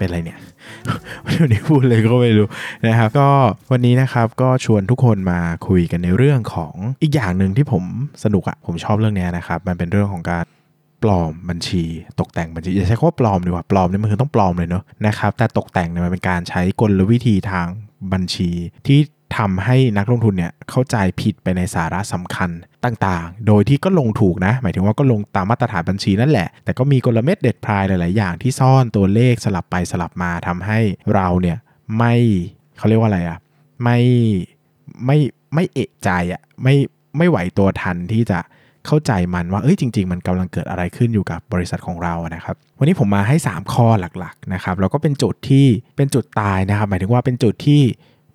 เป็นอะไรเนี่ยวันนี้พูดเลยก็ไม่รู้นะครับ ก็วันนี้นะครับก็ชวนทุกคนมาคุยกันในเรื่องของอีกอย่างหนึ่งที่ผมสนุกอะผมชอบเรื่องเนี้ยนะครับ มันเป็นเรื่องของการปลอมบัญชีตกแต่งบัญชีอย่าใช้คำว่าปลอมดีกว่าปลอมเนี่ยมันคือต้องปลอมเลยเนาะนะครับแต่ตกแต่งเนี่ยมันเป็นการใช้กลวิธีทางบัญชีที่ ทำให้นักลงทุนเนี่ยเข้าใจผิดไปในสาระสำคัญต่างๆ โดยที่ก็ลงถูกนะ หมายถึงว่าก็ลงตามมาตรฐานบัญชีนั่นแหละ แต่ก็มีกลเม็ดเด็ดพลายหลาย ๆ อย่างที่ซ่อนตัวเลขสลับไปสลับมาทำให้เราเนี่ยไม่เขาเรียกว่าอะไรอะไม่ไม่ไม่เอะใจอะไม่ไม่ไหวตัวทันที่จะเข้าใจมันว่าเอ้ยจริง ๆ มันกำลังเกิดอะไรขึ้นอยู่กับบริษัทของเรานะครับ วันนี้ผมมาให้ 3 ข้อหลักๆนะครับแล้วก็เป็นจุดที่เป็นจุดตายนะครับ หมายถึงว่าเป็นจุดที่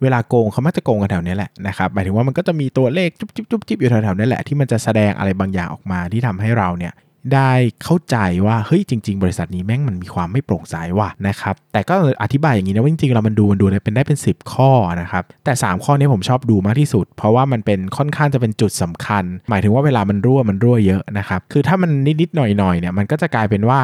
เวลาโกงเขามักจะโกงกันแถวนี้แหละนะครับหมายถึงว่ามันก็จะมีตัวเลขจุ๊บจิ๊บจุ๊บจิ๊บอยู่แถวๆนี้แหละที่มันจะแสดงอะไรบางอย่างออกมาที่ทำให้เราเนี่ยได้เข้าใจว่าเฮ้ยจริง ๆ บริษัทนี้แม่งมันมีความไม่โปร่งใสว่ะนะครับแต่ก็อธิบายอย่างนี้นะว่าจริงๆเรามันดูมันดูเนี่ยเป็นได้เป็น 10 ข้อนะครับแต่ 3 ข้อนี้ผมชอบดูมากที่สุด เพราะว่ามันเป็นค่อนข้างจะเป็นจุดสำคัญ หมายถึงว่าเวลามันรั่วมันรั่วเยอะนะครับคือถ้ามันนิดๆหน่อยๆเนี่ยมันก็จะกลายเป็นว่า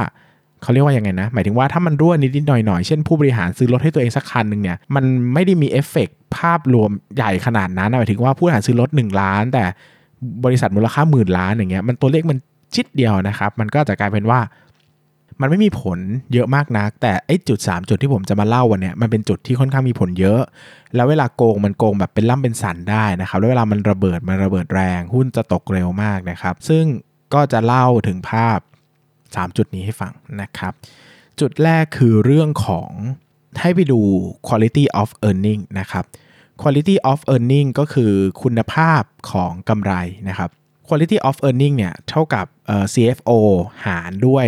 เขาเรียกว่ายังไงนะ หมายถึงว่าถ้ามันรั่วนิดๆหน่อยๆ เช่นผู้บริหารซื้อรถให้ตัวเองสักคันหนึ่งเนี่ย มันไม่ได้มีเอฟเฟกภาพรวมใหญ่ขนาดนั้นหมายถึงว่าผู้บริหารซื้อรถ 1 ล้าน แต่บริษัทมูลค่าหมื่นล้านอย่างเงี้ยมันตัวเลขมันชิดเดียวนะครับ มันก็จะกลายเป็นว่า มันไม่มีผลเยอะมากนัก แต่ไอ้จุด 3 จุดที่ผมจะมาเล่าวันเนี้ยมันเป็นจุดที่ค่อนข้างมีผลเยอะ แล้วเวลาโกงมันโกงแบบเป็นล่ำเป็นสันได้นะครับแล้วเวลามันระเบิดมันระเบิดแรงหุ้นจะตกเร็วมากนะครับ ซึ่งก็จะเล่าถึงภาพ 3 จุดนี้ให้ฟังนะครับ จุดแรกคือเรื่องของให้ไปดู quality of earning นะครับ quality of earning ก็คือคุณภาพของกำไรนะครับ quality of earning เนี่ยเท่ากับ CFO หารด้วย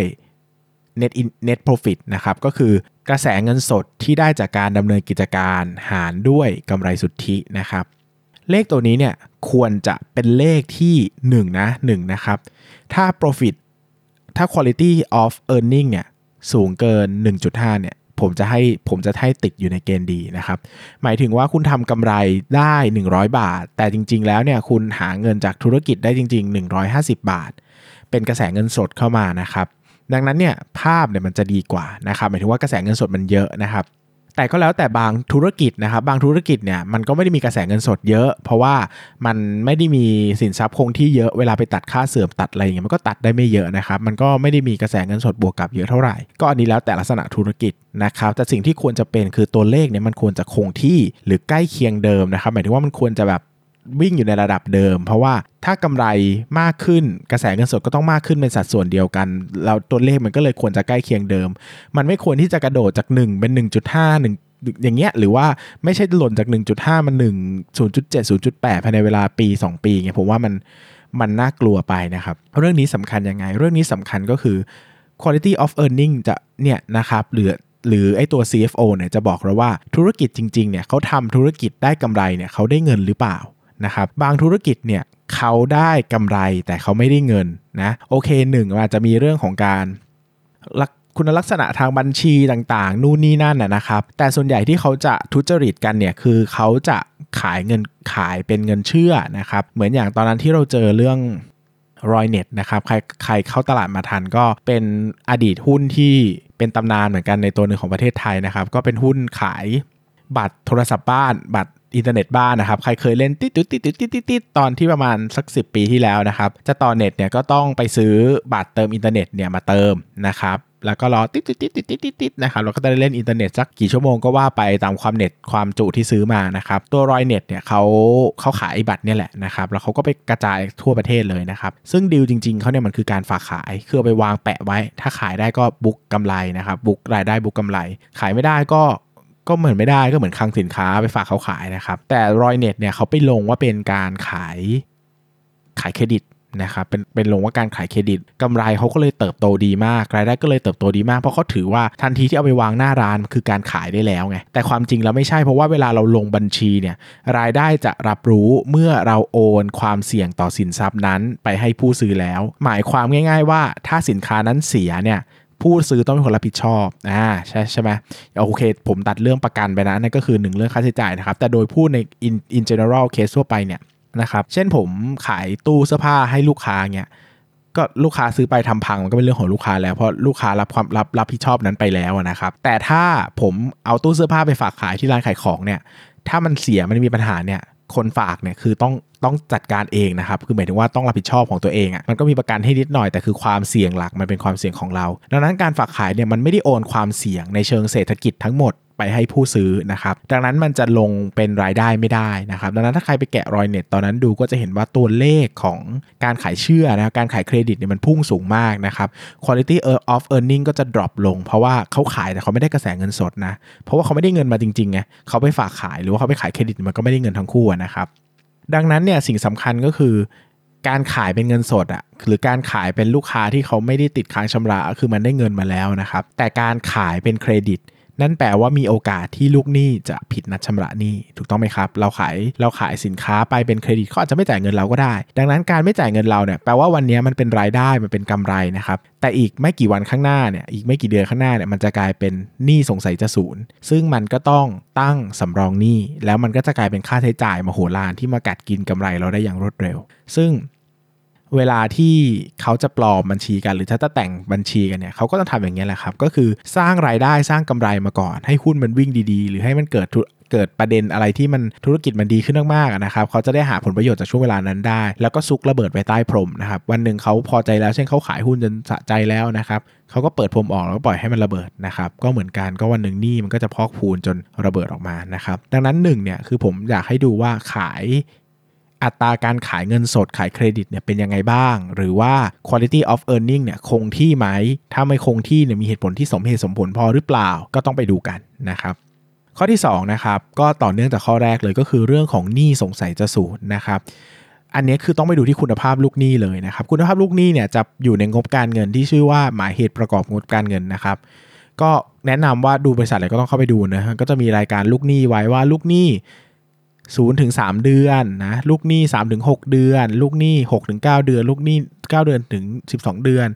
net in net profit นะครับ ก็คือกระแสเงินสดที่ได้จากการดำเนินกิจการหารด้วยกำไรสุทธินะครับ เลขตัวนี้เนี่ยควรจะเป็นเลขที่ 1 นะ1นะครับ ถ้า profit ถ้า quality of earning เนี่ยสูงเกิน 1.5 เนี่ยผมจะให้ผมจะให้ติดอยู่ในเกณฑ์ดีนะครับ หมายถึงว่าคุณทำกำไรได้ 100 บาท แต่จริง ๆ แล้วเนี่ยคุณหาเงินจากธุรกิจได้จริง ๆ 150 บาท เป็นกระแสเงินสดเข้ามานะครับ ดังนั้นเนี่ยภาพเนี่ยมันจะดีกว่านะครับ หมายถึงว่ากระแสเงินสดมันเยอะนะครับ แต่ก็แล้วแต่บางธุรกิจนะครับบางธุรกิจเนี่ยมันก็ไม่ได้มีกระแสเงินสดเยอะ เพราะว่ามันไม่ได้มีสินทรัพย์คงที่เยอะเวลาไปตัดค่าเสื่อมตัดอะไรอย่างเงี้ยมันก็ตัดได้ไม่เยอะนะครับมันก็ไม่ได้มีกระแสเงินสดบวกกับเยอะเท่าไหร่ ก็อันนี้แล้วแต่ลักษณะธุรกิจนะครับแต่สิ่งที่ควรจะเป็นคือตัวเลขเนี่ยมันควรจะคงที่หรือใกล้เคียงเดิมนะครับหมายถึงว่ามันควรจะแบบ วิ่งอยู่ในระดับเดิม เพราะว่าถ้ากำไรมากขึ้นกระแสเงินสดก็ต้องมากขึ้นเป็นสัดส่วนเดียวกัน เราตัวเลขมันก็เลยควรจะใกล้เคียงเดิม มันไม่ควรที่จะกระโดดจาก 1 เป็น 1.5 1อย่างเงี้ยหรือว่าไม่ใช่หล่นจาก 1.5มัน1 0.7 0.8 ภายในเวลาปี 2 ปีเงี้ยผมว่ามันมันน่ากลัวไปนะครับ เรื่องนี้สำคัญยังไง เรื่องนี้สำคัญก็คือ quality of earning จะเนี่ยนะครับหรือหรือไอตัว CFO เนี่ยจะบอกเราว่าธุรกิจจริงๆเนี่ยเขาทำธุรกิจได้กำไรเนี่ยเขาได้เงินหรือเปล่า นะครับบางธุรกิจเนี่ยเขาได้กำไรแต่เขาไม่ได้เงินนะโอเคหนึ่งอาจจะมีเรื่องของการคุณลักษณะทางบัญชีต่างๆ นู่นนี่นั่นนะครับ แต่ส่วนใหญ่ที่เขาจะทุจริตกันเนี่ยคือเขาจะขายเงินขายเป็นเงินเชื่อนะครับ เหมือนอย่างตอนนั้นที่เราเจอเรื่องรอยเน็ตนะครับใครใครเข้าตลาดมาทันก็เป็นอดีตหุ้นที่เป็นตำนานเหมือนกันในตัวหนึ่งของประเทศไทยนะครับ ก็เป็นหุ้นขายบัตรโทรศัพท์บ้าน บัตร อินเทอร์เน็ตบ้านนะครับ ใครเคยเล่นติดติดติดติดติดติดตอนที่ประมาณสัก 10 ปีที่แล้วนะครับ จะต่อเน็ตเนี่ยก็ต้องไปซื้อบัตรเติมอินเทอร์เน็ตเนี่ยมาเติมนะครับแล้วก็รอติดติดติดติดติดติดติดนะครับเราก็จะได้เล่นอินเทอร์เน็ตสักกี่ชั่วโมงก็ว่าไปตามความเน็ตความจุที่ซื้อมานะครับ ตัวรอยเน็ตเนี่ยเขาเขาขายไอ้บัตรเนี่ยแหละนะครับ แล้วเขาก็ไปกระจายทั่วประเทศเลยนะครับ ซึ่งดีลจริง ๆเขาเนี่ยมันคือการฝากขายคือเอาไปวางแปะไว้ ถ้าขายได้ก็ book กำไรนะครับ book รายได้ book กำไร ขายไม่ได้ก็ ก็เหมือนไม่ได้ก็เหมือนคลังสินค้าไปฝากเขาขายนะครับ แต่รอยเน็ตเนี่ยเขาไปลงว่าเป็นการขายขายเครดิตนะครับเป็นเป็นลงว่าการขายเครดิตกำไรเขาก็เลยเติบโตดีมากรายได้ก็เลยเติบโตดีมากเพราะเขาถือว่าทันทีที่เอาไปวางหน้าร้านคือการขายได้แล้วไงแต่ความจริงแล้วไม่ใช่เพราะว่าเวลาเราลงบัญชีเนี่ยรายได้จะรับรู้เมื่อเราโอนความเสี่ยงต่อสินทรัพย์นั้นไปให้ผู้ซื้อแล้ว หมายความง่าย ๆ ว่าถ้าสินค้านั้นเสียเนี่ย ผู้ซื้อต้องเป็นคนรับผิดชอบอ่าใช่ใช่ไหมโอเค ผมตัดเรื่องประกันไปนะนั่นก็คือหนึ่งเรื่องค่าใช้จ่ายนะครับ แต่โดยพูดใน in in general case ทั่วไปเนี่ยนะครับเช่นผมขายตู้เสื้อผ้าให้ลูกค้าเนี่ยก็ลูกค้าซื้อไปทำพังมันก็เป็นเรื่องของลูกค้าแล้วเพราะลูกค้ารับความรับรับผิดชอบนั้นไปแล้วนะครับ แต่ถ้าผมเอาตู้เสื้อผ้าไปฝากขายที่ร้านขายของเนี่ย ถ้ามันเสียมันมีปัญหาเนี่ย คนฝากเนี่ยคือต้องต้องจัดการเองนะครับ คือหมายถึงว่าต้องรับผิดชอบของตัวเองอะ่ะมันก็มีประกันให้นิดหน่อยแต่คือความเสี่ยงหลักมันเป็นความเสี่ยงของเรา ดังนั้นการฝากขายเนี่ยมันไม่ได้โอนความเสี่ยงในเชิงเศรษฐกิจทั้งหมด ไปให้ผู้ซื้อนะครับดังนั้นมันจะลงเป็นรายได้ไม่ได้นะครับดังนั้นถ้าใครไปแกะรอยเน็ตตอนนั้นดูก็จะเห็นว่าตัวเลขของการขายเชื่อนะการขายเครดิตเนี่ยมันพุ่งสูงมากนะครับ quality of earning ก็จะ drop ลง เพราะว่าเขาขายแต่เขาไม่ได้กระแสเงินสดนะเพราะว่าเขาไม่ได้เงินมาจริงๆไงเขาไปฝากขายหรือว่าเขาไปขายเครดิตมันก็ไม่ได้เงินทั้งคู่นะครับดังนั้นเนี่ยสิ่งสำคัญก็คือการขายเป็นเงินสดอะหรือการขายเป็นลูกค้าที่เขาไม่ได้ติดค้างชำระคือมันได้เงินมาแล้วนะครับแต่การขายเป็นเครดิต นั่นแปลว่ามีโอกาสที่ลูกหนี้จะผิดนัดชำระหนี้ถูกต้องไหมครับ เราขายเราขายสินค้าไปเป็นเครดิตเขาอาจจะไม่จ่ายเงินเราก็ได้ ดังนั้นการไม่จ่ายเงินเราเนี่ยแปลว่าวันนี้มันเป็นรายได้มันเป็นกำไรนะครับแต่อีกไม่กี่วันข้างหน้าเนี่ยอีกไม่กี่เดือนข้างหน้าเนี่ยมันจะกลายเป็นหนี้สงสัยจะศูนย์ซึ่งมันก็ต้องตั้งสำรองหนี้แล้วมันก็จะกลายเป็นค่าใช้จ่ายมโหฬารที่มากัดกินกำไรเราได้อย่างรวดเร็ว ซึ่ง เวลาที่เขาจะปลอมบัญชีกันหรือถ้าจะแต่งบัญชีกันเนี่ยเขาก็ต้องทำอย่างนี้แหละครับ ก็คือสร้างรายได้สร้างกำไรมาก่อน ให้หุ้นมันวิ่งดีๆ หรือให้มันเกิดเกิดประเด็นอะไรที่มันธุรกิจมันดีขึ้นมากๆนะครับเขาจะได้หาผลประโยชน์จากช่วงเวลานั้นได้ แล้วก็ซุกระเบิดไว้ใต้พรมนะครับวันหนึ่งเขาพอใจแล้วเช่นเขาขายหุ้นจนสะใจแล้วนะครับเขาก็เปิดพรมออกแล้วก็ปล่อยให้มันระเบิดนะครับก็เหมือนกันก็วันหนึ่งนี่มันก็จะพอกพูนจนระเบิดออกมานะครับดังนั้นหนึ่งเนี่ยคือผมอยากให้ดูว่าขาย อัตราการขายเงินสดขายเครดิตเนี่ยเป็นยังไงบ้าง หรือว่า quality of earning เนี่ยคงที่ไหม ถ้าไม่คงที่เนี่ยมีเหตุผลที่สมเหตุสมผลพอหรือเปล่าก็ต้องไปดูกันนะครับข้อที่2นะครับก็ต่อเนื่องจากข้อแรกเลยก็คือเรื่องของหนี้สงสัยจะสูญนะครับอันนี้คือต้องไปดูที่คุณภาพลูกหนี้เลยนะครับคุณภาพลูกหนี้เนี่ยจะอยู่ในงบการเงินที่ชื่อว่าหมายเหตุประกอบงบการเงินนะครับก็แนะนำว่าดูบริษัทอะไรก็ต้องเข้าไปดูนะก็จะมีรายการลูกหนี้ไว้ว่าลูกหนี้ 0ถึง3เดือนนะลูกหนี้3ถึง6เดือน ลูกหนี้6ถึง9เดือน ลูกหนี้9เดือนถึง 12 เดือน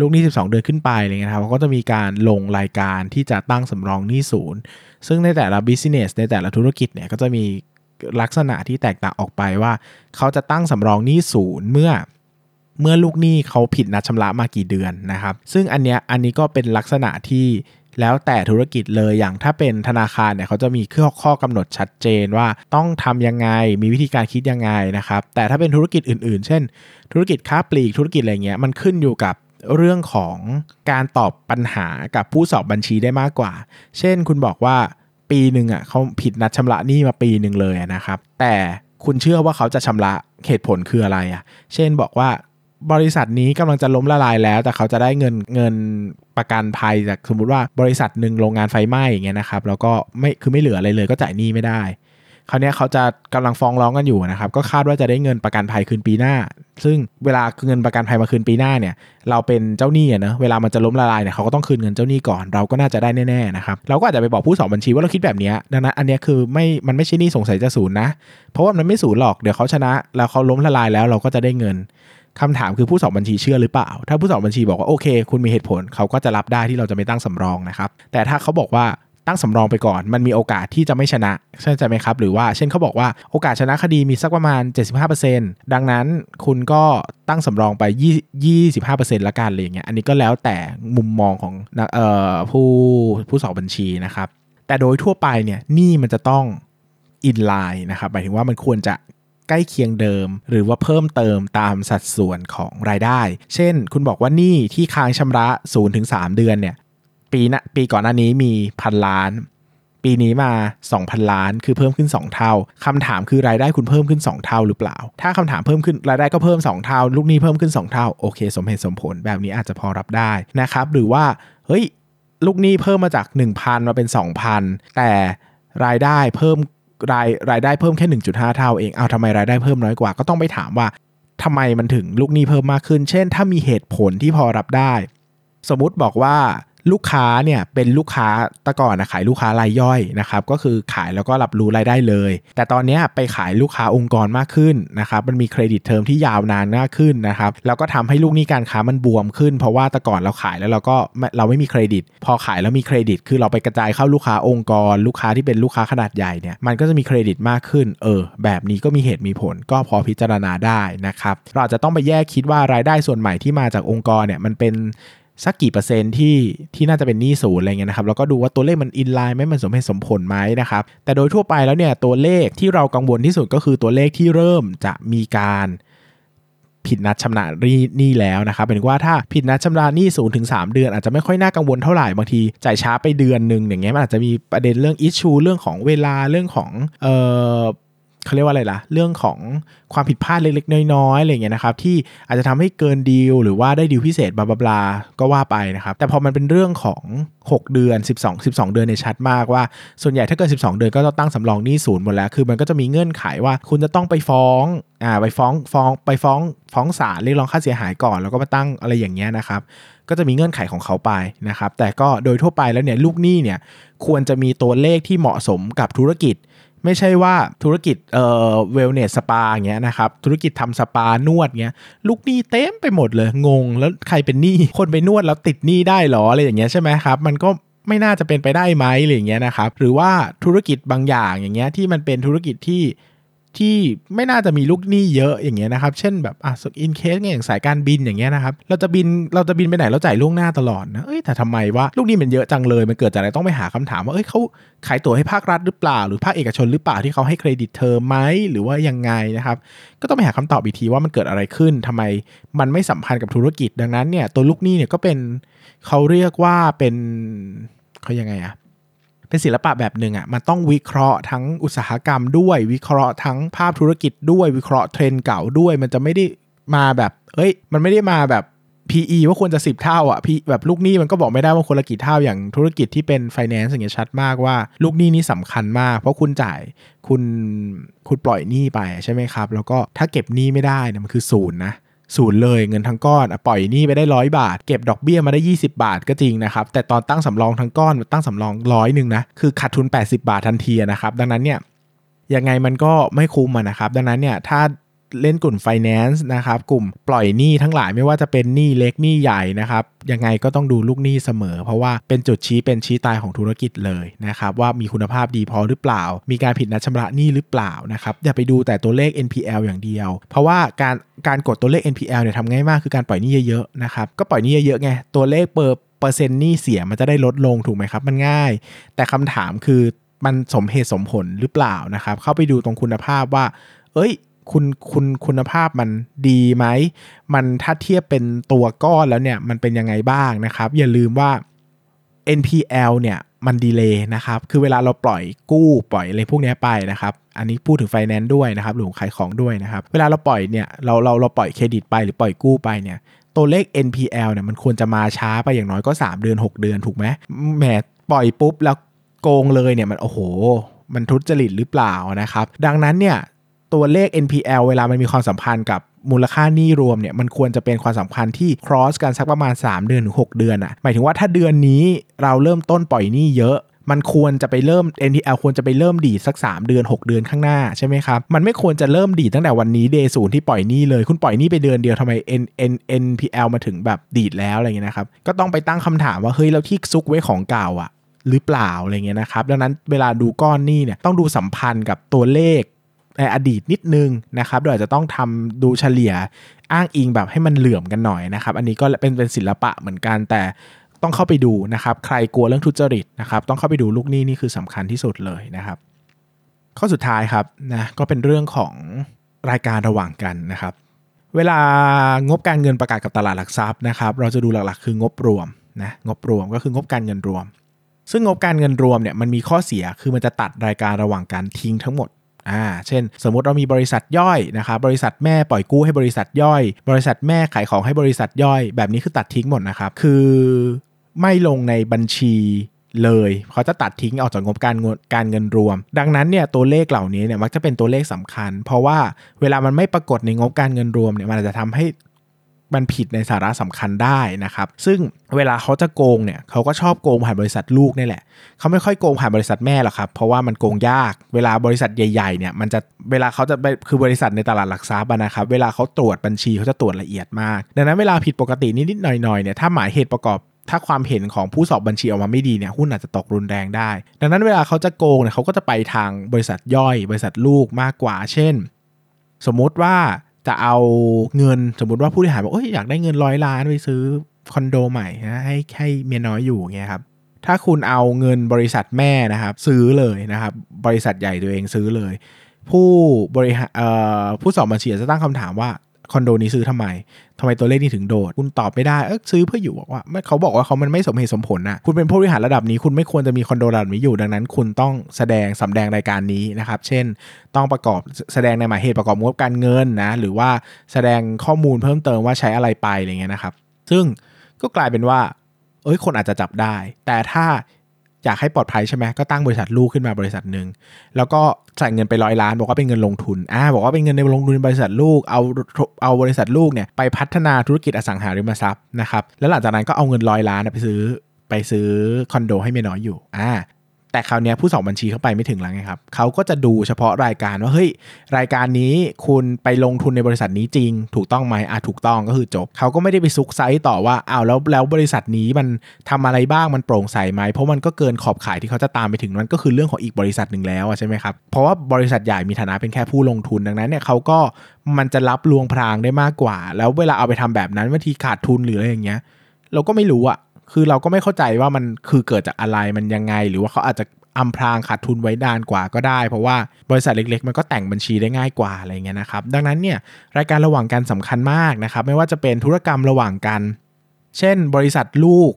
ลูกหนี้ 12 เดือนขึ้นไปอะไรเงี้ยครับก็จะมีการลงรายการที่จะตั้งสำรองหนี้ศูนย์ซึ่งในแต่ละ business ในแต่ละธุรกิจเนี่ยก็จะมีลักษณะที่แตกต่างออกไปว่า เขาจะตั้งสำรองหนี้ศูนย์เมื่อเมื่อลูกหนี้เขาผิดนัดชำระมากี่เดือนนะครับ ซึ่งอันเนี้ยอันนี้ก็เป็นลักษณะที่ แล้วแต่ธุรกิจเลยอย่างถ้าเป็นธนาคารเนี่ยเขาจะมีข้อข้อกำหนดชัดเจนว่าต้องทำยังไงมีวิธีการคิดยังไงนะครับ แต่ถ้าเป็นธุรกิจอื่น ๆ เช่น ธุรกิจค้าปลีกธุรกิจอะไรเงี้ยมันขึ้นอยู่กับเรื่องของการตอบปัญหากับผู้สอบบัญชีได้มากกว่า เช่นคุณบอกว่าปีหนึ่งอะเขาผิดนัดชำระหนี้มาปีหนึ่งเลยนะครับ แต่คุณเชื่อว่าเขาจะชำระเหตุผลคืออะไรอะ เช่นบอกว่า บริษัทนี้กำลังจะล้มละลายแล้ว แต่เขาจะได้เงินเงินประกันภัยจากสมมติว่าบริษัทหนึ่งโรงงานไฟไหม้อย่างเงี้ยนะครับแล้วก็ไม่คือไม่เหลืออะไรเลยก็จ่ายหนี้ไม่ได้คราวนี้เขาจะกำลังฟ้องร้องกันอยู่นะครับ ก็คาดว่าจะได้เงินประกันภัยคืนปีหน้า ซึ่งเวลาเงินประกันภัยมาคืนปีหน้าเนี่ย เราเป็นเจ้าหนี้อะนะเวลามันจะล้มละลายเนี่ยเขาก็ต้องคืนเงินเจ้าหนี้ก่อน เราก็น่าจะได้แน่ๆนะครับ เราก็อาจจะไปบอกผู้สอบบัญชีว่าเราคิดแบบนี้ ดังนั้นอันนี้คือไม่ มันไม่ใช่หนี้สงสัยจะศูนย์นะ เพราะว่ามันไม่ศูนย์หรอก เดี๋ยวเขาชนะ แล้วเขาล้มละลายแล้วเราก็จะได้เงิน คำถามคือผู้สอบบัญชีเชื่อหรือเปล่า ถ้าผู้สอบบัญชีบอกว่าโอเค คุณมีเหตุผลเขาก็จะรับได้ที่เราจะไม่ตั้งสำรองนะครับ แต่ถ้าเขาบอกว่าตั้งสำรองไปก่อน มันมีโอกาสที่จะไม่ชนะ ใช่ไหมครับ หรือว่าเช่นเขาบอกว่าโอกาสชนะคดีมีสักประมาณ 75%ดังนั้นคุณก็ตั้งสำรองไป 25%ละกันอะไรเงี้ย อันนี้ก็แล้วแต่มุมมองของเอ่อผู้ผู้สอบบัญชีนะครับ แต่โดยทั่วไปเนี่ยนี่มันจะต้องอินไลน์นะครับ หมายถึงว่ามันควรจะ ใกล้เคียงเดิม หรือว่าเพิ่มเติมตามสัดส่วนของรายได้ เช่น คุณบอกว่านี่ที่ค้างชำระ0ถึง3เดือนเนี่ยปีนะปีก่อนหน้านี้มีพันล้าน ปีนี้มา 2,000 ล้านคือเพิ่มขึ้น 2 เท่าคำถามคือรายได้คุณเพิ่มขึ้น 2 เท่าหรือเปล่า ถ้าคำถามเพิ่มขึ้นรายได้ก็เพิ่ม 2 เท่า ลูกนี้เพิ่มขึ้น 2 เท่าโอเค สมเหตุสมผลแบบนี้อาจจะพอรับได้นะครับหรือว่าเฮ้ยลูกหนี้เพิ่มมาจาก 1,000 มาเป็น 2,000 แต่รายได้เพิ่ม รายรายได้เพิ่มแค่ 1.5 เท่าเองเอาทำไมรายได้เพิ่มน้อยกว่า ก็ต้องไปถามว่าทำไมมันถึงลูกหนี้เพิ่มมากขึ้น เช่น ถ้ามีเหตุผลที่พอรับได้ สมมติบอกว่า ลูกค้าเนี่ยเป็นลูกค้าตะก่อนนะขายลูกค้ารายย่อยนะครับก็คือขายแล้วก็รับรู้รายได้เลย แต่ตอนนี้ไปขายลูกค้าองค์กรมากขึ้นนะครับมันมี credit term ที่ยาวนานมากขึ้นนะครับแล้วก็ทำให้ลูกหนี้การค้ามันบวมขึ้น เพราะว่าตะก่อนเราขายแล้วเราก็เราไม่มีเครดิต พอขายแล้วมีเครดิต คือเราไปกระจายเข้าลูกค้าองค์กร ลูกค้าที่เป็นลูกค้าขนาดใหญ่เนี่ยมันก็จะมีเครดิตมากขึ้นเออแบบนี้ก็มีเหตุมีผลก็พอพิจารณาได้นะครับเราจะต้องไปแยกคิดว่ารายได้ส่วนใหม่ที่มาจากองค์กรเนี่ยมันเป็น สักกี่เปอร์เซ็นต์ที่ที่น่าจะเป็นหนี้ศูนย์อะไรเงี้ยนะครับแล้วก็ดูว่าตัวเลขมันอินไลน์ไหมมันสมเหตุสมผลไหมนะครับแต่โดยทั่วไปแล้วเนี่ยตัวเลขที่เรากังวลที่สุดก็คือตัวเลขที่เริ่มจะมีการผิดนัดชำระหนี้แล้วนะครับเป็นว่าถ้าผิดนัดชำระหนี้ศูนย์ถึง 3 เดือน อาจจะไม่ค่อยน่ากังวลเท่าไหร่บางทีจ่ายช้าไปเดือนหนึ่งอย่างเงี้ยมันอาจจะมีประเด็นเรื่องอิชชูเรื่องของเวลาเรื่องของเอ่อ เขาเรียกว่าอะไรล่ะ เรื่องของความผิดพลาดเล็กๆ น้อยๆอะไรเงี้ยนะครับที่อาจจะทำให้เกินดีลหรือว่าได้ดีลพิเศษบลาบลาก็ว่าไปนะครับ แต่พอมันเป็นเรื่องของ 6 เดือน 12 12 เดือนในชัดมากว่า ส่วนใหญ่ถ้าเกิน 12 เดือนก็ต้องตั้งสำรองหนี้ศูนย์หมดแล้ว คือมันก็จะมีเงื่อนไขว่าคุณจะต้องไปฟ้องอ่าไปฟ้องฟ้องไปฟ้องฟ้องศาลเรียกร้องค่าเสียหายก่อน แล้วก็มาตั้งอะไรอย่างเงี้ยนะครับก็จะมีเงื่อนไขของเขาไปนะครับแต่ก็โดยทั่วไปแล้วเนี่ยลูกหนี้เนี่ยควรจะมีตัวเลขที่เหมาะสมกับธุรกิจ ไม่ใช่ว่าธุรกิจเอ่อ wellness สปาเงี้ยนะครับธุรกิจทำสปานวดเงี้ยลูกหนี้เต็มไปหมดเลยงง แล้วใครเป็นหนี้คนไปนวดแล้วติดหนี้ได้หรออะไรอย่างเงี้ยใช่ไหมครับมันก็ไม่น่าจะเป็นไปได้ไหมอะไรอย่างเงี้ยนะครับหรือว่าธุรกิจบางอย่างอย่างเงี้ยที่มันเป็นธุรกิจที่ ที่ไม่น่าจะมีลูกหนี้เยอะอย่างเงี้ยนะครับ เช่นแบบอะ in case อย่างสายการบินอย่างเงี้ยนะครับ เราจะบินเราจะบินไปไหนเราจ่ายล่วงหน้าตลอดนะ เอ้ยแต่ทำไมว่าลูกหนี้มันเยอะจังเลย มันเกิดจากอะไรต้องไปหาคำถามว่า เอ้ยเขาขายตั๋วให้ภาครัฐหรือเปล่า หรือภาคเอกชนหรือเปล่าที่เขาให้ credit term ไหมหรือว่ายังไงนะครับ ก็ต้องไปหาคำตอบอีกทีว่ามันเกิดอะไรขึ้นทำไมมันไม่สัมพันธ์กับธุรกิจดังนั้นเนี่ยตัวลูกหนี้เนี่ยก็เป็นเขาเรียกว่าเป็นเขายังไงอะ เป็นศิลปะแบบหนึ่งอะ่ะมันต้องวิเคราะห์ทั้งอุตสาหกรรมด้วย วิเคราะห์ทั้งภาพธุรกิจด้วยวิเคราะห์เทรนด์เก่าด้วย มันจะไม่ได้มาแบบเอ้ย มันไม่ได้มาแบบ PE ว่าควรจะ 10 เท่าอะพี่แบบลูกหนี้มันก็บอกไม่ได้ว่าคนละกี่เท่าอย่างธุรกิจที่เป็น finance อย่างเงี้ยชัดมากว่า ลูกหนี้นี่สำคัญมาก เพราะคุณจ่ายคุณคุณปล่อยหนี้ไปใช่ไหมครับ แล้วก็ถ้าเก็บหนี้ไม่ได้เนี่ยมันคือศูนย์นะ ศูนย์เลยเงินทั้งก้อนปล่อยหนี้ไปได้ร้อยบาท เก็บดอกเบี้ยมาได้ 20 บาทก็จริงนะครับ แต่ตอนตั้งสำรองทั้งก้อนตั้งสำรองร้อยหนึ่งนะคือขาดทุน 80 บาททันทีนะครับ ดังนั้นเนี่ยยังไงมันก็ไม่คุ้มนะครับ ดังนั้นเนี่ยถ้า เล่นกลุ่ม finance นะครับกลุ่มปล่อยหนี้ทั้งหลายไม่ว่าจะเป็นหนี้เล็กหนี้ใหญ่นะครับยังไงก็ต้องดูลูกหนี้เสมอ เพราะว่าเป็นจุดชี้เป็นชี้ตายของธุรกิจเลยนะครับว่ามีคุณภาพดีพอหรือเปล่า มีการผิดนัดชำระหนี้หรือเปล่านะครับอย่าไปดูแต่ตัวเลข NPL อย่างเดียว เพราะว่าการการกดตัวเลข NPL เนี่ยทำง่ายมากคือการปล่อยหนี้เยอะๆนะครับก็ปล่อยหนี้เยอะๆไงตัวเลขเปอร์เปอร์เซ็นต์หนี้เสียมันจะได้ลดลงถูกไหมครับมันง่าย แต่คำถามคือมันสมเหตุสมผลหรือเปล่านะครับเข้าไปดูตรงคุณภาพว่า เอ้ย คุณคุณคุณภาพมันดีไหม มันถ้าเทียบเป็นตัวก้อนแล้วเนี่ยมันเป็นยังไงบ้างนะครับ อย่าลืมว่า NPL เนี่ยมันดีเลยนะครับ คือเวลาเราปล่อยกู้ปล่อยอะไรพวกนี้ไปนะครับ อันนี้พูดถึงไฟแนนซ์ด้วยนะครับหรือขายของด้วยนะครับ เวลาเราปล่อยเนี่ยเราเราเราปล่อยเครดิตไปหรือปล่อยกู้ไปเนี่ยตัวเลข NPL เนี่ยมันควรจะมาช้าไปอย่างน้อยก็ 3 เดือน 6 เดือนถูกไหมแหมปล่อยปุ๊บแล้วโกงเลยเนี่ยมันโอ้โห มันทุจริตหรือเปล่านะครับ ดังนั้นเนี่ย ตัวเลข NPL เวลามันมีความสัมพันธ์กับมูลค่าหนี้รวมเนี่ยมันควรจะเป็นความสัมพันธ์ที่ cross กันสักประมาณ 3 เดือนถึง6เดือนอะ่ะหมายถึงว่าถ้าเดือนนี้เราเริ่มต้นปล่อยหนี้เยอะมันควรจะไปเริ่ม NPL ควรจะไปเริ่มดีสัก 3 เดือน 6 เดือนข้างหน้าใช่ไหมครับ มันไม่ควรจะเริ่มดีตั้งแต่วันนี้เดย์ศูนย์ที่ปล่อยหนี้เลย คุณปล่อยหนี้ไปเดือนเดียวทำไม N N NPL มาถึงแบบดีดแล้วอะไรเงี้ยนะครับ ก็ต้องไปตั้งคำถามว่า เฮ้ยเราที่ซุกไว้ของเก่าอะหรือเปล่าอะไรเงี้ยนะครับ ดังนั้นเวลาดูก้อนหนี้เนี่ยต้องดูสัมพันธ์กับตัวเลข ในอดีตนิดนึงนะครับโดยอาจจะต้องทำดูเฉลี่ยอ้างอิงแบบให้มันเหลื่อมกันหน่อยนะครับ อันนี้ก็เป็นเป็นศิลปะเหมือนกันแต่ต้องเข้าไปดูนะครับ ใครกลัวเรื่องทุจริตนะครับ ต้องเข้าไปดูลูกหนี้นี่คือสำคัญที่สุดเลยนะครับ ข้อสุดท้ายครับนะก็เป็นเรื่องของรายการระหว่างกันนะครับ เวลางบการเงินประกาศกับตลาดหลักทรัพย์นะครับ เราจะดูหลักๆ คืองบรวมนะงบรวมก็คืองบการเงินรวม ซึ่งงบการเงินรวมเนี่ยมันมีข้อเสียคือมันจะตัดรายการระหว่างการทิ้งทั้งหมด อ่าเช่น สมมุติเรามีบริษัทย่อยนะครับบริษัทแม่ปล่อยกู้ให้บริษัทย่อย บริษัทแม่ขายของให้บริษัทย่อย แบบนี้คือตัดทิ้งหมดนะครับ คือไม่ลงในบัญชีเลยเขาจะตัดทิ้งออกจากงบการเงินการเงินรวม ดังนั้นเนี่ยตัวเลขเหล่านี้เนี่ยมักจะเป็นตัวเลขสำคัญ เพราะว่าเวลามันไม่ปรากฏในงบการเงินรวมเนี่ยมันอาจจะทำให้ มันผิดในสาระสำคัญได้นะครับ ซึ่งเวลาเขาจะโกงเนี่ยเขาก็ชอบโกงผ่านบริษัทลูกนี่แหละเขาไม่ค่อยโกงผ่านบริษัทแม่หรอกครับ เพราะว่ามันโกงยาก เวลาบริษัทใหญ่ๆเนี่ยมันจะเวลาเขาจะไปคือบริษัทในตลาดหลักทรัพย์นะครับ เวลาเขาตรวจบัญชีเขาจะตรวจละเอียดมาก ดังนั้นเวลาผิดปกตินิดๆหน่อยๆเนี่ยถ้าหมายเหตุประกอบถ้าความเห็นของผู้สอบบัญชีออกมาไม่ดีเนี่ยหุ้นอาจจะตกรุนแรงได้ ดังนั้นเวลาเขาจะโกงเนี่ยเขาก็จะไปทางบริษัทย่อย บริษัทลูกมากกว่า เช่น สมมุติว่า จะเอาเงินสมมติว่าผู้บริหารบอกโอ้ยอยากได้เงินร้อยล้านไปซื้อคอนโดใหม่นะให้ให้เมียน้อยอยู่เงี้ยครับถ้าคุณเอาเงินบริษัทแม่นะครับ ซื้อเลยนะครับ บริษัทใหญ่ตัวเองซื้อเลย ผู้บริหารผู้สอบบัญชีจะตั้งคำถามว่า คอนโดนี้ซื้อทำไมทำไมตัวเลขนี้ถึงโดด คุณตอบไม่ได้เออซื้อเพื่ออยู่บอกว่าเขาบอกว่าเขามันไม่สมเหตุสมผลนะคุณเป็นผู้บริหารระดับนี้ คุณไม่ควรจะมีคอนโดระดับนี้อยู่ดังนั้น คุณต้องแสดงสำแดงรายการนี้นะครับ เช่น ต้องประกอบแสดงในหมายเหตุประกอบงบการเงินนะหรือว่าแสดงข้อมูลเพิ่มเติมว่าใช้อะไรไปอะไรเงี้ยนะครับ ซึ่งก็กลายเป็นว่า เอ้ยคนอาจจะจับได้ แต่ถ้า อยากให้ปลอดภัยใช่ไหมก็ตั้งบริษัทลูกขึ้นมาบริษัทหนึ่งแล้วก็จ่ายเงินไปร้อยล้าน บอกว่าเป็นเงินลงทุนอ่าบอกว่าเป็นเงินในลงทุนบริษัทลูกเอาเอาบริษัทลูกเนี่ยไปพัฒนาธุรกิจอสังหาริมทรัพย์นะครับแล้วหลังจากนั้นก็เอาเงินร้อยล้านไปซื้อไปซื้อคอนโดให้เมียน้อยอยู่อ่า แต่คราวนี้ผู้สอบบัญชีเข้าไปไม่ถึงแล้วไงครับเขาก็จะดูเฉพาะรายการว่าเฮ้ยรายการนี้คุณไปลงทุนในบริษัทนี้จริง ถูกต้องไหมอะถูกต้องก็คือจบเขาก็ไม่ได้ไปซุกไซต์ต่อว่าอ้าวแล้วแล้วบริษัทนี้มันทำอะไรบ้างมันโปร่งใสไหมเพราะมันก็เกินขอบขายที่เขาจะตามไปถึงนั้นก็คือเรื่องของอีกบริษัทหนึ่งแล้วใช่ไหมครับเพราะว่าบริษัทใหญ่มีฐานะเป็นแค่ผู้ลงทุนดังนั้นเนี่ยเขาก็มันจะรับลวงพรางได้มากกว่า แล้วเวลาเอาไปทำแบบนั้นบางทีขาดทุนหรืออะไรอย่างเงี้ย เราก็ไม่รู้อะ คือเราก็ไม่เข้าใจว่ามันคือเกิดจากอะไรมันยังไง หรือว่าเขาอาจจะอำพรางขาดทุนไว้นานกว่าก็ได้ เพราะว่าบริษัทเล็ก ๆ มันก็แต่งบัญชีได้ง่ายกว่าอะไรเงี้ยนะครับ ดังนั้นเนี่ยรายการระหว่างกันสำคัญมากนะครับ ไม่ว่าจะเป็นธุรกรรมระหว่างกัน เช่น บริษัทลูก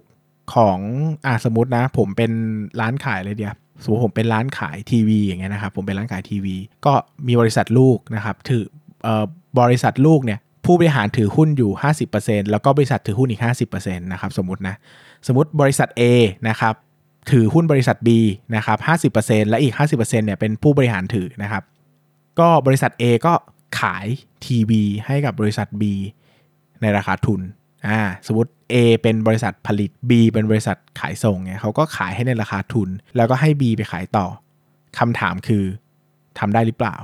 ของอ่าสมมตินะ ผมเป็นร้านขายเลยเดียวสมมติผมเป็นร้านขายทีวีอย่างเงี้ยนะครับผมเป็นร้านขายทีวี ก็มีบริษัทลูกนะครับถือเอ่อบริษัทลูกเนี่ย ผู้บริหารถือหุ้นอยู่ 50%แล้วก็บริษัทถือหุ้นอีก 50%นะครับสมมตินะสมมติบริษัท A นะครับถือหุ้นบริษัท B นะครับ50%และอีก 50%เนี่ยเป็นผู้บริหารถือนะครับ ก็บริษัท A ก็ขายทีวีให้กับบริษัท B ในราคาทุนอ่าสมมติ A เป็นบริษัทผลิต B เป็นบริษัทขายส่งเนี่ยเขาก็ขายให้ในราคาทุน แล้วก็ให้ B ไปขายต่อคำถามคือทำได้หรือเปล่า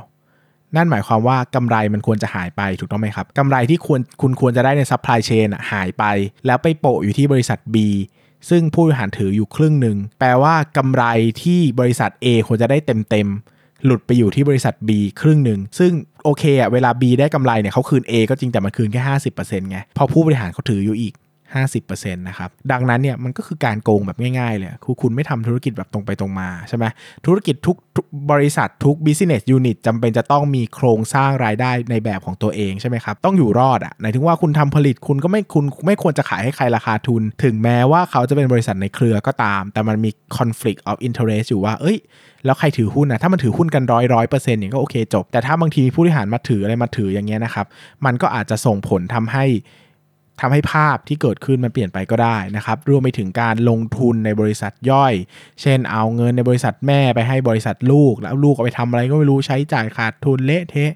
นั่นหมายความว่ากำไรมันควรจะหายไปถูกต้องไหมครับกำไรที่ควรคุณควรจะได้ใน supply chain หายไป แล้วไปโปะอยู่ที่บริษัท B ซึ่งผู้บริหารถืออยู่ครึ่งหนึ่งแปลว่ากำไรที่บริษัท A ควรจะได้เต็มๆหลุดไปอยู่ที่บริษัท B ครึ่งหนึ่งซึ่งโอเคอะเวลา B ได้กำไรเนี่ยเขาคืน A ก็จริงแต่มันคืนแค่ 50%ไงพอผู้บริหารเขาถืออยู่อีก 50%นะครับ ดังนั้นเนี่ยมันก็คือการโกงแบบง่ายๆเลยคือคุณไม่ทำธุรกิจแบบตรงไปตรงมาใช่ไหมธุรกิจทุกบริษัททุก business unit จำเป็นจะต้องมีโครงสร้างรายได้ในแบบของตัวเองใช่ไหมครับ ต้องอยู่รอดอะ่ะหมายถึงว่าคุณทำผลิตคุณก็ไม่คุณไม่ควรจะขายให้ใครราคาทุน ถึงแม้ว่าเขาจะเป็นบริษัทในเครือก็ตาม แต่มันมี conflict of interest อยู่ว่า เอ้ย แล้วใครถือหุ้นนะถ้ามันถือหุ้นกันร้อยร้อยเปอร์เซ็นต์เนี่ยก็โอเคจบ แต่ถ้าบางทีมีผู้บริหารมาถืออะไรมาถืออย่างเงี้ยนะครับ มันก็อาจจะส่งผลทำให้ ทำให้ภาพที่เกิดขึ้นมันเปลี่ยนไปก็ได้นะครับรวมไปถึงการลงทุนในบริษัทย่อย เช่นเอาเงินในบริษัทแม่ไปให้บริษัทลูก แล้วลูกเอาไปทำอะไรก็ไม่รู้ใช้จ่ายขาดทุนเละเทะ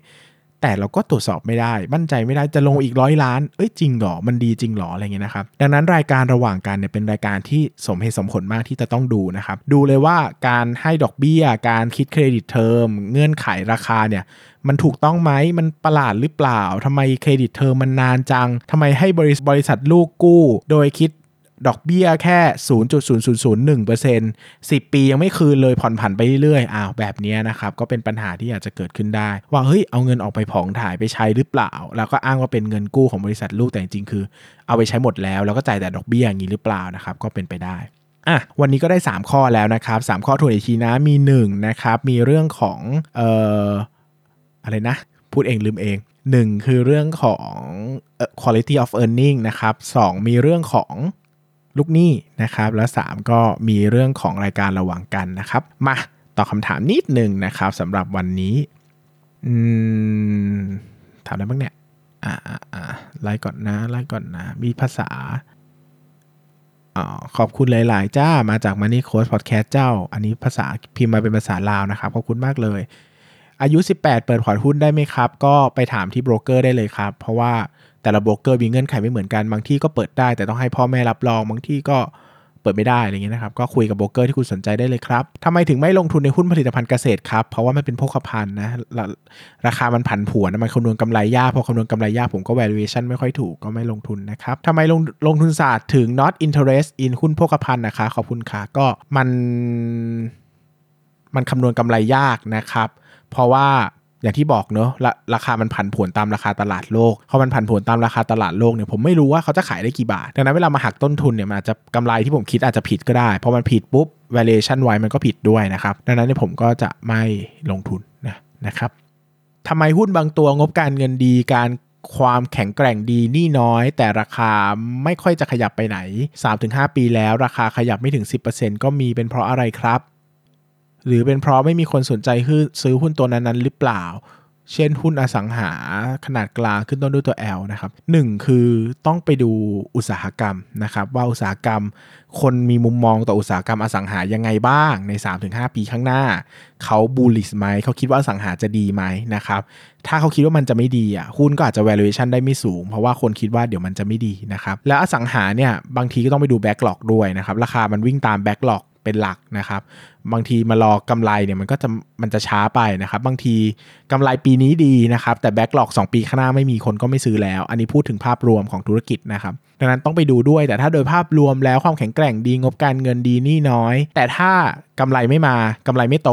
แต่เราก็ตรวจสอบไม่ได้ มั่นใจไม่ได้จะลงอีกร้อยล้าน เอ้ยจริงหรอ มันดีจริงหรออะไรเงี้ยนะครับ ดังนั้นรายการระหว่างกันเนี่ยเป็นรายการที่สมเหตุสมผลมากที่จะต้องดูนะครับ ดูเลยว่าการให้ดอกเบี้ย การคิด credit term เงื่อนไขราคาเนี่ยมันถูกต้องไหม มันประหลาดหรือเปล่าทำไม credit term มันนานจังทำไมให้บริษัทลูกกู้ โดยคิด ดอกเบี้ยแค่ 0.0001% 10 ปียังไม่คืนเลยผ่อนผันไปเรื่อยๆอ้าวแบบนี้นะครับก็เป็นปัญหาที่อาจจะเกิดขึ้นได้ ว่าเฮ้ยเอาเงินออกไปผ่องถ่ายไปใช้หรือเปล่า แล้วก็อ้างว่าเป็นเงินกู้ของบริษัทลูกแต่จริงๆคือ เอาไปใช้หมดแล้วแล้วก็จ่ายแต่ดอกเบี้ยอย่างนี้หรือเปล่านะครับก็เป็นไปได้อะวันนี้ก็ได้ 3 ข้อแล้วนะครับ3ข้อทวนอีกทีนะมี1นะครับมีเรื่องของเอ่ออะไรนะ พูดเองลืมเอง 1 คือเรื่องของ quality of earning นะครับ2มีเรื่องของ ลูกหนี้นะครับแล้ว3ก็มีเรื่องของรายการระหว่างกันนะครับ มาตอบคำถามนิดหนึ่งนะครับสำหรับวันนี้อืมถามได้บ้างเนี่ยอ่าอ่าอ่าไล่ก่อนนะไล่ก่อนนะ มีภาษาขอบคุณหลายๆจ้ามาจาก Money Coach Podcast เจ้า อันนี้ภาษาพิมพ์มาเป็นภาษาลาวนะครับขอบคุณมากเลย อายุ 18 เปิดพอร์ตหุ้นได้ไหมครับ ก็ไปถามที่โบรกเกอร์ได้เลยครับ เพราะว่า แต่ละโบรกเกอร์มีเงื่อนไขไม่เหมือนกัน บางที่ก็เปิดได้ แต่ต้องให้พ่อแม่รับรอง บางที่ก็เปิดไม่ได้อะไรเงี้ยนะครับ ก็คุยกับโบรกเกอร์ที่คุณสนใจได้เลยครับทำไมถึงไม่ลงทุนในหุ้นผลิตภัณฑ์เกษตรครับ เพราะว่ามันเป็นโภคภัณฑ์นะราราคามันผันผวนมันคำนวณกำไรยาก พอคำนวณกำไรยากผมก็ valuation ไม่ค่อยถูก ก็ไม่ลงทุนนะครับทำไมลงลงทุนศาสตร์ถึง not interest in หุ้นโภคภัณฑ์นะคะ ขอบคุณค่ะ ก็มัน มันคำนวณกำไรยากนะครับ เพราะว่า อย่างที่บอกเนอะราราคามันผันผวนตามราคาตลาดโลกพอมันผันผวนตามราคาตลาดโลกเนี่ยผมไม่รู้ว่าเขาจะขายได้กี่บาทดังนั้นเวลามาหักต้นทุนเนี่ยมันอาจจะกำไรที่ผมคิดอาจจะผิดก็ได้พอมันผิดปุ๊บ valuation ไว้มันก็ผิดด้วยนะครับดังนั้นเนี่ยผมก็จะไม่ลงทุนนะนะครับทำไมหุ้นบางตัวงบการเงินดีการความแข็งแกร่งดีนี่น้อย แต่ราคาไม่ค่อยจะขยับไปไหน 3-5 ปีแล้วราคาขยับไม่ถึง 10%ก็มีเป็นเพราะอะไรครับ หรือเป็นเพราะไม่มีคนสนใจซื้อหุ้นตัวนั้นๆหรือเปล่า เช่นหุ้นอสังหาขนาดกลางขึ้นต้นด้วยตัว L นะครับหนึ่งคือต้องไปดูอุตสาหกรรมนะครับว่าอุตสาหกรรม คนมีมุมมองต่ออุตสาหกรรมอสังหายังไงบ้างใน 3-5 ปีข้างหน้า เขาบูลลิสไหมเขาคิดว่าอสังหาจะดีไหมนะครับถ้าเขาคิดว่ามันจะไม่ดีอะหุ้นก็อาจจะ valuation ได้ไม่สูง เพราะว่าคนคิดว่าเดี๋ยวมันจะไม่ดีนะครับแล้วอสังหาเนี่ยบางทีก็ต้องไปดู backlog ด้วยนะครับราคามันวิ่งตาม backlog เป็นหลักนะครับ บางทีมารอกำไรเนี่ยมันก็จะมันจะช้าไปนะครับ บางทีกำไรปีนี้ดีนะครับ แต่แบ็กหลอก2 ปีข้างหน้าไม่มีคนก็ไม่ซื้อแล้ว อันนี้พูดถึงภาพรวมของธุรกิจนะครับ ดังนั้นต้องไปดูด้วย แต่ถ้าโดยภาพรวมแล้วความแข็งแกร่งดีงบการเงินดีนี่น้อย แต่ถ้ากำไรไม่มากำไรไม่โต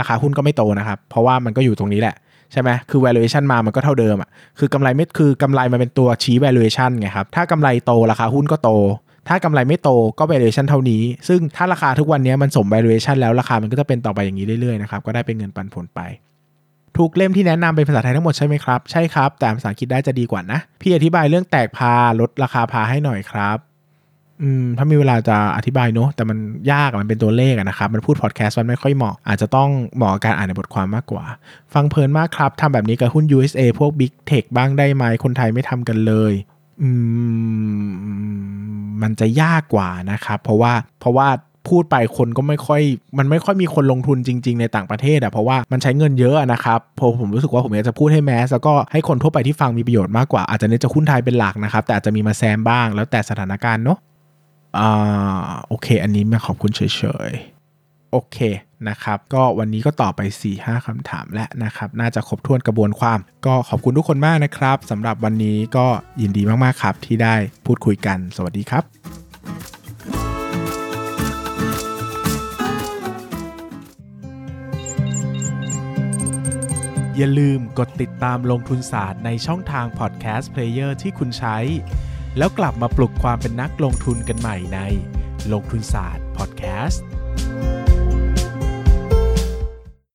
ราคาหุ้นก็ไม่โตนะครับ เพราะว่ามันก็อยู่ตรงนี้แหละใช่ไหมคือ valuation มา มันก็เท่าเดิมอะ คือกำไรไม่คือกำไรมันเป็นตัวชี้ valuation ไงครับ ถ้ากำไรโตราคาหุ้นก็โต ถ้ากำไรไม่โตก็ valuation เท่านี้ ซึ่งถ้าราคาทุกวันนี้มันสม valuation แล้วราคามันก็จะเป็นต่อไปอย่างนี้เรื่อยๆนะครับก็ได้เป็นเงินปันผลไปทุกเล่มที่แนะนำเป็นภาษาไทยทั้งหมดใช่ไหมครับ ใช่ครับ แต่ภาษาอังกฤษได้จะดีกว่านะ พี่อธิบายเรื่องแตกพาลดราคาพาให้หน่อยครับ อืม ถ้ามีเวลาจะอธิบายเนอะแต่มันยากมันเป็นตัวเลขนะครับ มันพูดพอดแคสต์มันไม่ค่อยเหมาะ อาจจะต้องเหมาะกับการอ่านในบทความมากกว่า ฟังเพลินมากครับทำแบบนี้กับหุ้น USA พวก Big Tech บ้างได้ไหมคนไทยไม่ทำกันเลย อืม มันจะยากกว่านะครับเพราะว่าเพราะว่าพูดไปคนก็ไม่ค่อย มันไม่ค่อยมีคนลงทุนจริง ๆ ในต่างประเทศอะเพราะว่ามันใช้เงินเยอะนะครับพอผมรู้สึกว่าผมอยากจะพูดให้แมสแล้วก็ให้คนทั่วไปที่ฟังมีประโยชน์มากกว่า อาจจะเน้นจะหุ้นไทยเป็นหลักนะครับ แต่อาจจะมีมาแซมบ้าง แล้วแต่สถานการณ์เนาะอ่าโอเค อันนี้มาขอบคุณเฉยๆ โอเค นะครับ ก็วันนี้ก็ตอบไป 4-5คำถามแล้วนะครับ น่าจะครบถ้วนกระบวนความ ก็ขอบคุณทุกคนมากนะครับสำหรับวันนี้ก็ยินดีมากๆครับ ที่ได้พูดคุยกัน สวัสดีครับอย่าลืมกดติดตามลงทุนศาสตร์ในช่องทาง podcast player ที่คุณใช้ แล้วกลับมาปลุกความเป็นนักลงทุนกันใหม่ในลงทุนศาสตร์พอดแคสต์